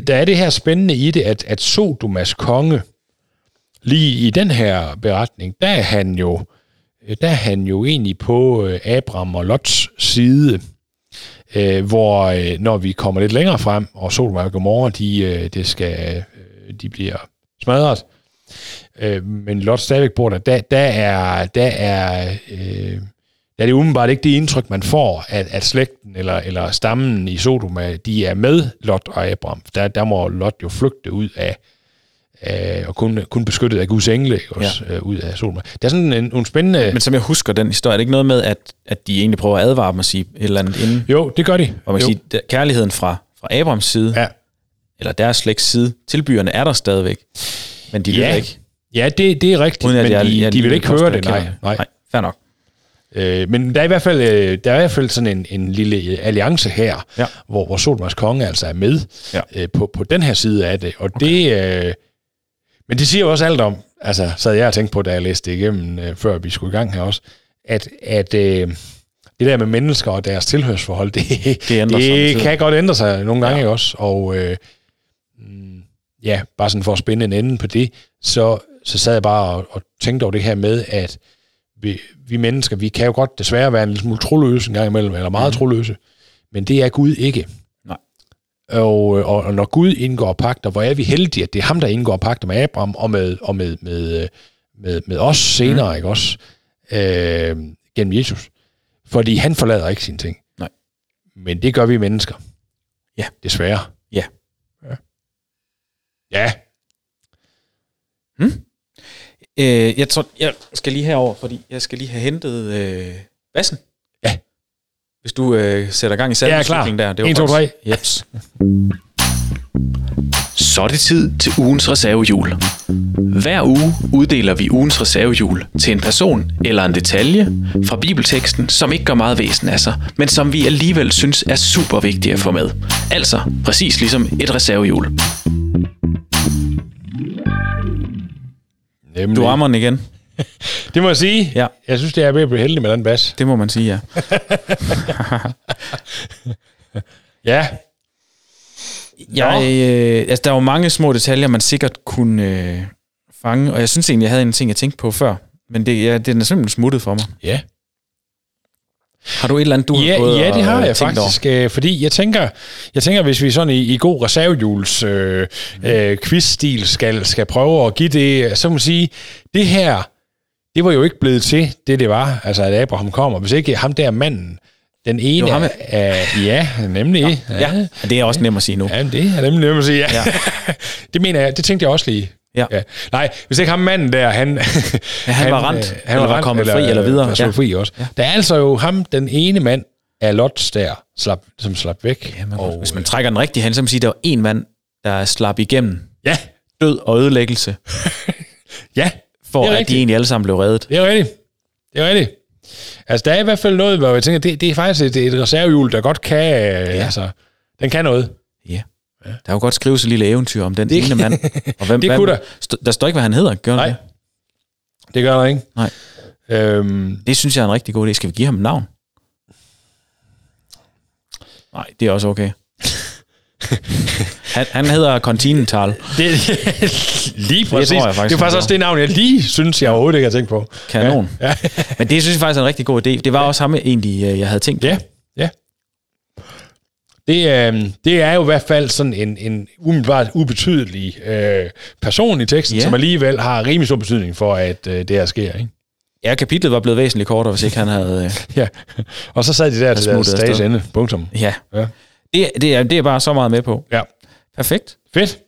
der er det her spændende i det, at, at Sodomas konge, lige i den her beretning, der er han jo, der er han jo egentlig på øh, Abraham og Lots side, øh, hvor øh, når vi kommer lidt længere frem, og Sodoma og Gomorra, de, øh, det skal, øh, de bliver smadret, øh, men Lot stadigvæk bor der, der, der er, der er øh, er det umiddelbart ikke det indtryk, man får, at, at slægten eller, eller stammen i Sodoma, de er med Lot og Abraham. Der, der må Lot jo flygte ud af, af og kun, kun beskyttet af Guds engle, også, ja. ud af Sodoma. Der er sådan en, nogle spændende... Men som jeg husker den historie, er det ikke noget med, at, at de egentlig prøver at advare dem og sige et eller andet inden? jo, det gør de. Og man kan sige, kærligheden fra, fra Abrahams side, Ja. eller deres slægts side, til byerne er der stadigvæk. Men de Ja, ved ikke. Ja, det, det er rigtigt, Uden men jeg, de, jeg de vil lige ikke høre det, nej. nej. nej. Fair nok. Øh, men der er i hvert fald, øh, der er i hvert fald sådan en, en lille alliance her, Ja. hvor, hvor Sodomas konge altså er med Ja. øh, på, på den her side af det. Og okay. det, øh, men det siger jo også alt om, altså sad jeg og tænkte på, da jeg læste det igennem, øh, før vi skulle i gang her også, at, at øh, det der med mennesker og deres tilhørsforhold, [LAUGHS] det, Det det kan godt ændre sig nogle gange Ja. ja. også. Og øh, mm, ja, bare sådan for at spænde en ende på det, så, så sad jeg bare og, og tænkte over det her med, at vi, vi mennesker, vi kan jo godt desværre være en lille smule troløse en gang imellem, eller meget mm. troløse, men det er Gud ikke. Nej. Og, og, og når Gud indgår pagter, hvor er vi heldige, at det er ham, der indgår pagter med Abraham og med, og med, med, med, med os senere, mm. ikke også? Øh, gennem Jesus. Fordi han forlader ikke sine ting. Nej. Men det gør vi mennesker. Ja. Desværre. Ja. Ja. Ja. Øh, jeg tror, jeg skal lige herover, fordi jeg skal lige have hentet øh, bassen. Ja. Hvis du øh, sætter gang i klar. salmeslutningen der. Det var 1, 2, godt. 3. Jeps. Så er det tid til ugens reservehjul. Hver uge uddeler vi ugens reservehjul til en person eller en detalje fra bibelteksten, som ikke gør meget væsen af sig, men som vi alligevel synes er super vigtige at få med. Altså præcis ligesom et reservehjul. Nemlig. Du rammer den igen. [LAUGHS] Det må jeg sige. Ja. Jeg synes, det er ved at blive heldig med den bas. Det må man sige, ja. [LAUGHS] Ja. Jeg, øh, altså, der er jo mange små detaljer, man sikkert kunne øh, fange, og jeg synes egentlig, jeg havde en ting, jeg tænkte på før, men det, ja, den er simpelthen smuttet for mig. Ja. Har du et eller andet, du ja, har gået ja, det har øh, jeg faktisk, øh, fordi jeg tænker, jeg tænker, hvis vi sådan i, i god reservejuls øh, Mhm. øh, quiz-stil skal, skal prøve at give det, så kan man sige, det her, det var jo ikke blevet til det, det var, altså at Abraham kommer, hvis ikke ham der manden, den ene Jo, er- ja, nemlig. over. Ja, ja, det er også nemt at sige nu. Ja, det er nemlig nemt at sige, ja. Ja. [LAUGHS] det mener jeg, det tænkte jeg også lige. Ja. ja. Nej, hvis ikke ham manden der, han... Ja, han [LAUGHS] var rendt, øh, han eller var kommet fri, eller videre. Ja. Ja. fri også. Ja. Der er altså jo ham, den ene mand af Lots der, slap, som slap væk. Ja, man, og, hvis man trækker den rigtige hen, så kan man sige, at der var en mand, der slap igennem ja, død og ødelæggelse, [LAUGHS] ja, for at de egentlig alle sammen blev reddet. det er rigtigt. Det er rigtigt. Altså, der er i hvert fald noget, hvor jeg tænker, det, det er faktisk et, et reservehjul, der godt kan, ja. altså, den kan noget. Ja. Der er jo godt skrives et lille eventyr om den Det- ene mand. [LAUGHS] Og hvem, Det hvad, kunne der. St- der står ikke, hvad han hedder, gør Nej. det? Det gør der ikke. Nej. Øhm, Det synes jeg er en rigtig god idé. Skal vi give ham et navn? Nej, det er også okay. [LAUGHS] han, han hedder Continental. det, [LAUGHS] lige præcis. tror jeg faktisk, det er faktisk også det navn, jeg lige synes, jeg overhovedet ikke har tænkt på. Kanon. Ja. Ja. Men det synes jeg faktisk er en rigtig god idé. Det var også ham egentlig, øh, jeg havde tænkt på. Ja, ja. Det, øh, det er jo i hvert fald sådan en, en umiddelbart ubetydelig øh, person i teksten, Ja. som alligevel har rimelig stor betydning for, at øh, det her sker. Ikke? Ja, kapitlet var blevet væsentligt kortere, hvis ikke han havde... Øh, [LAUGHS] Ja. Og så sad de der til deres dages ende. Punktum. ja. Ja. Det, det, er, det er bare så meget med på. Ja. Perfekt. Fedt.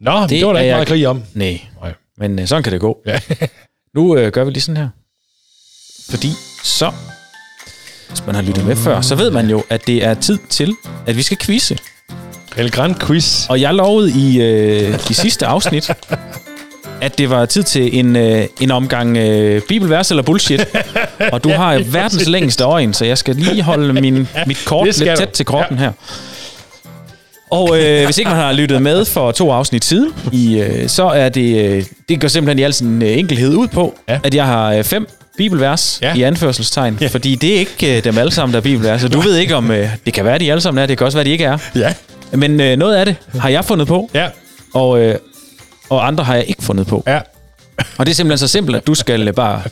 Nå, det, Det var er ikke jeg- meget krig om. Nej, Nej. men øh, sådan kan det gå. Ja. [LAUGHS] Nu øh, gør vi lige sådan her. Fordi så, hvis man har lyttet med før, så ved man jo, at det er tid til, at vi skal quizze. El Grand Quiz. Og jeg lovede i, øh, i sidste afsnit, [LAUGHS] at det var tid til en, øh, en omgang øh, bibelvers eller bullshit. Og du [LAUGHS] har lige verdens længste øjen, så jeg skal lige holde [LAUGHS] min, mit kort lidt du. tæt til kroppen her. Og øh, hvis ikke man har lyttet med for to afsnit siden, i, øh, så er det, øh, det går simpelthen i al sin øh, enkelhed ud på, Ja. ja. at jeg har øh, fem bibelvers Ja. ja. i anførselstegn, ja. fordi det er ikke øh, dem alle sammen, der er bibelvers. Og du ved ikke om, øh, det kan være, de alle sammen er, det kan også være, de ikke er. Ja. Men øh, noget af det har jeg fundet på, Ja. og, øh, og andre har jeg ikke fundet på. Ja. Og det er simpelthen så simpelt, at du skal øh, bare,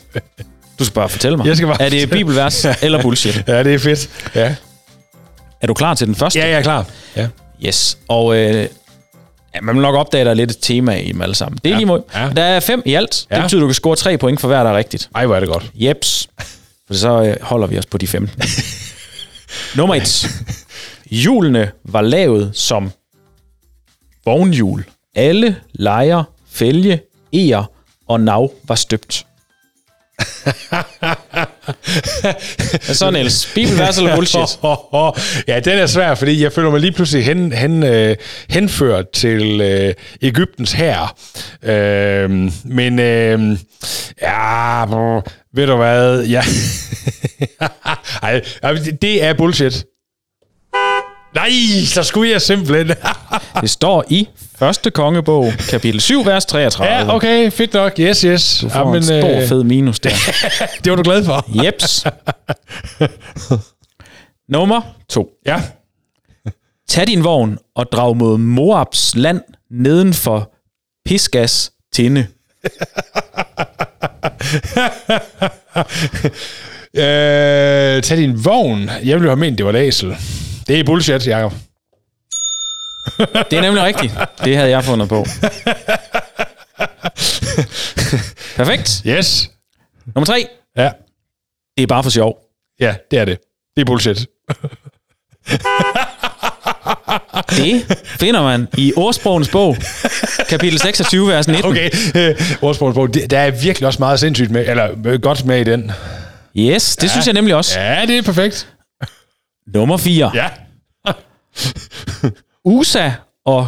du skal bare fortælle mig. Jeg skal bare er det bibelvers eller bullshit? Ja, det er fedt. Ja. Er du klar til den første? Ja, jeg er klar. Ja. Yes. Og øh, ja, man vil nok opdage, at der er lidt et tema i dem alle sammen. Det er Ja. lige mod. Ja. Der er fem i alt. Ja. Det betyder, at du kan score tre point for hver, der er rigtigt. Ej, hvor er det godt. Jeps. For så øh, holder vi os på de 15. [LAUGHS] Nummer et. Hjulene var lavet som vognhjul. Alle lejer, fælge, eger og nav var støbt. [LAUGHS] [LAUGHS] Så, Niels? Bibelvers eller bullshit? [LAUGHS] ja, den er svær, fordi jeg føler mig lige pludselig hen, hen, øh, henført til øh, Ægyptens hær. Øh, men øh, ja, ved du hvad? Ja. [LAUGHS] Ej, det er bullshit. Nej, så skulle jeg simpelthen. Det står i første kongebog, kapitel 7, vers 33. ja, okay, fedt nok. Yes, yes. Du får en stor, fed minus der. [LAUGHS] det var du glad for. Jeps. [LAUGHS] Nummer to. Ja. Tag din vogn og drag mod Moabs land neden for Pisgas tinde. [LAUGHS] Øh, tag din vogn. Jeg ville have ment, det var et æsel. Det er bullshit, Jacob. Det er nemlig rigtigt. Det havde jeg fundet på. [LAUGHS] Perfekt. Yes. Nummer tre. Ja. Det er bare for sjov. Ja, det er det. Det er bullshit. [LAUGHS] Det finder man i ordsprogenes bog, kapitel 26, vers 19. Okay, øh, ordsprogsbog. Det- Der er virkelig også meget sindssygt med, eller øh, godt med i den. Yes, det ja. synes jeg nemlig også. Ja. Ja, det er perfekt. Nummer 4. Ja. [LAUGHS] Usa og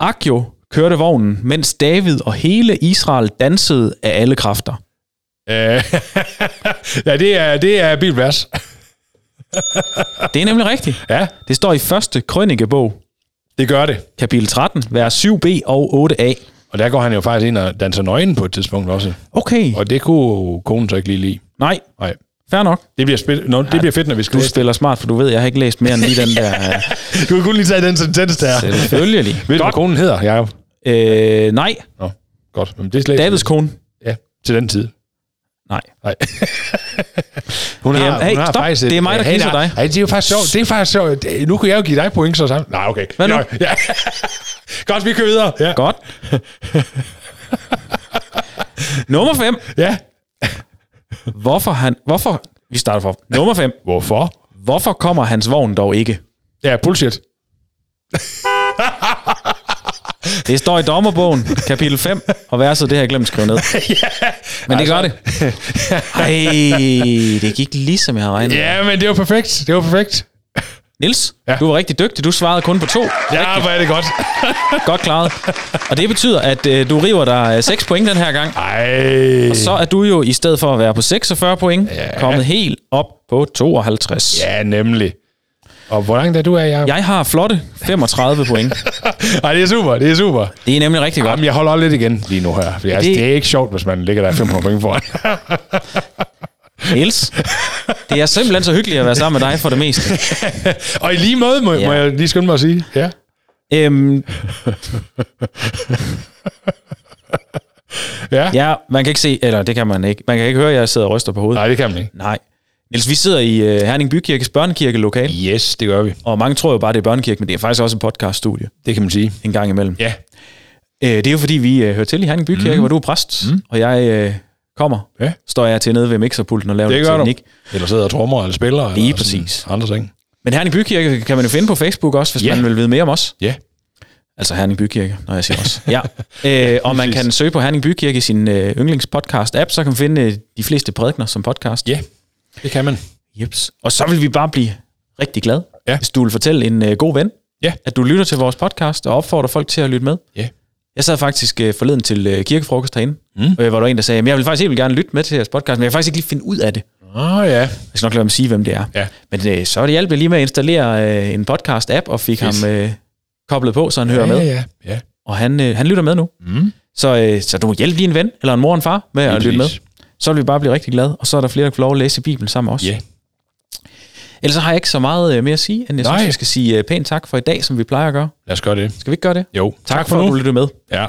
Akjo kørte vognen, mens David og hele Israel dansede af alle kræfter. Øh, [LAUGHS] ja, det er, det er bibelvers. [LAUGHS] Det er nemlig rigtigt. Ja, Det står i første krønikebog, det gør det. kapitel 13, vers 7b og 8a. Og der går han jo faktisk ind og danser nøgen på et tidspunkt også. Okay. Og det kunne konen så ikke lige lide. Nej, Nej. Fair nok. Det bliver, spil- Nå, det bliver fedt, når vi skal Du læse. spiller smart, for du ved, jeg har ikke læst mere end lige den der. [LAUGHS] øh, Du kan kun lige tage den sentens der. Selvfølgelig. Ved du, hvad konen hedder, Jacob? Øh, nej, Nå, Godt. Men det er Davids kone. Ja, til den tid. Nej. Nej. [LAUGHS] hun Det er- hey, stop. Det er mig, der nej, dig. Nej, det er jo faktisk sjovt. Det er faktisk sjovt. Nu kan jeg jo give dig point så sammen. Nej, okay. Hvad nu? Ja, ja. Godt, vi kører videre. Ja. Godt. [LAUGHS] Nummer 5. ja. Hvorfor han... Hvorfor... Vi starter for. Nummer 5. Hvorfor? Hvorfor kommer hans vogn dog ikke? Ja, bullshit. Det står i dommerbogen, kapitel 5, og verset, det har jeg glemt at skrive ned. [LAUGHS] Men det gør det. [LAUGHS] Ej, det gik ligesom jeg havde regnet. Ja, men det var perfekt. Det var perfekt. Nils, Ja. du var rigtig dygtig. Du svarede kun på to. Ja, hvor er det godt. [LAUGHS] Godt klaret. Og det betyder, at øh, du river dig 6 point den her gang. Ej. Så er du jo i stedet for at være på 46 point, ja. kommet helt op på 52. Ja, nemlig. Og hvor langt er du af, Jacob? Jeg har flotte 35 point. [LAUGHS] Ej, det er super, det er super. Det er nemlig rigtig godt. Jamen, jeg holder lidt igen lige nu her. For altså, det- det... det er ikke sjovt, hvis man ligger der 500 point foran. [LAUGHS] Niels, det er simpelthen så hyggeligt at være sammen med dig for det meste. [LAUGHS] Og i lige måde, må, Ja. må jeg lige skynde mig at sige. Ja. Øhm, Ja. ja, man kan ikke se, eller det kan man ikke. Man kan ikke høre, at jeg sidder og ryster på hovedet. Nej, det kan man ikke. Nej. Niels, vi sidder i uh, Herning Bykirkes børnekirke lokal, Yes, det gør vi. og mange tror jo bare, det er børnekirke, men det er faktisk også en podcaststudie Det kan man sige. en gang imellem. Ja. Øh, det er jo fordi, vi uh, hører til i Herning Bykirke, mm. hvor du er præst, mm. og jeg uh, kommer, Ja. står jeg til nede ved mixerpulten og laver Det lidt gør du. teknik. Eller sidder og trommer eller spiller. Lige eller præcis. Andre ting. Men Herning Bykirke kan man jo finde på Facebook også, hvis Ja. man vil vide mere om os. Ja. Altså Herning Bykirke, når jeg siger os. [LAUGHS] ja. Øh, og man kan søge på Herning Bykirke i sin øh, yndlingspodcast-app, så kan man finde øh, de fleste prædikner som podcast. Ja, det kan man. Jeps. Og så vil vi bare blive rigtig glade, Ja. hvis du vil fortælle en øh, god ven, Ja. at du lytter til vores podcast og opfordrer folk til at lytte med. Ja. Jeg sad faktisk øh, forleden til øh, kirkefrokost herinde, mm. hvor der var en, der sagde, at jeg vil faktisk helt gerne lytte med til jeres podcast, men jeg kan faktisk ikke lige finde ud af det. Åh, oh, ja. Jeg skal nok lade ham sige, hvem det er. Ja. Men øh, så hjalp jeg lige med at installere øh, en podcast-app og fik Fedt. ham øh, koblet på, så han hører ja, med. Ja, ja. Og han, øh, han lytter med nu. Mm. Så, øh, så du må hjælpe en ven, eller en mor og en far, med at Lige lytte med. Så vil vi bare blive rigtig glade, og så er der flere, der får lov at læse Bibelen sammen med os. Ja. Ellers så har jeg ikke så meget øh, mere at sige, end jeg Nej. synes, jeg skal sige øh, pænt tak for i dag, som vi plejer at gøre. Lad os gøre det. Skal vi ikke gøre det? Jo. Tak, tak for, for at du lyttede med. Ja.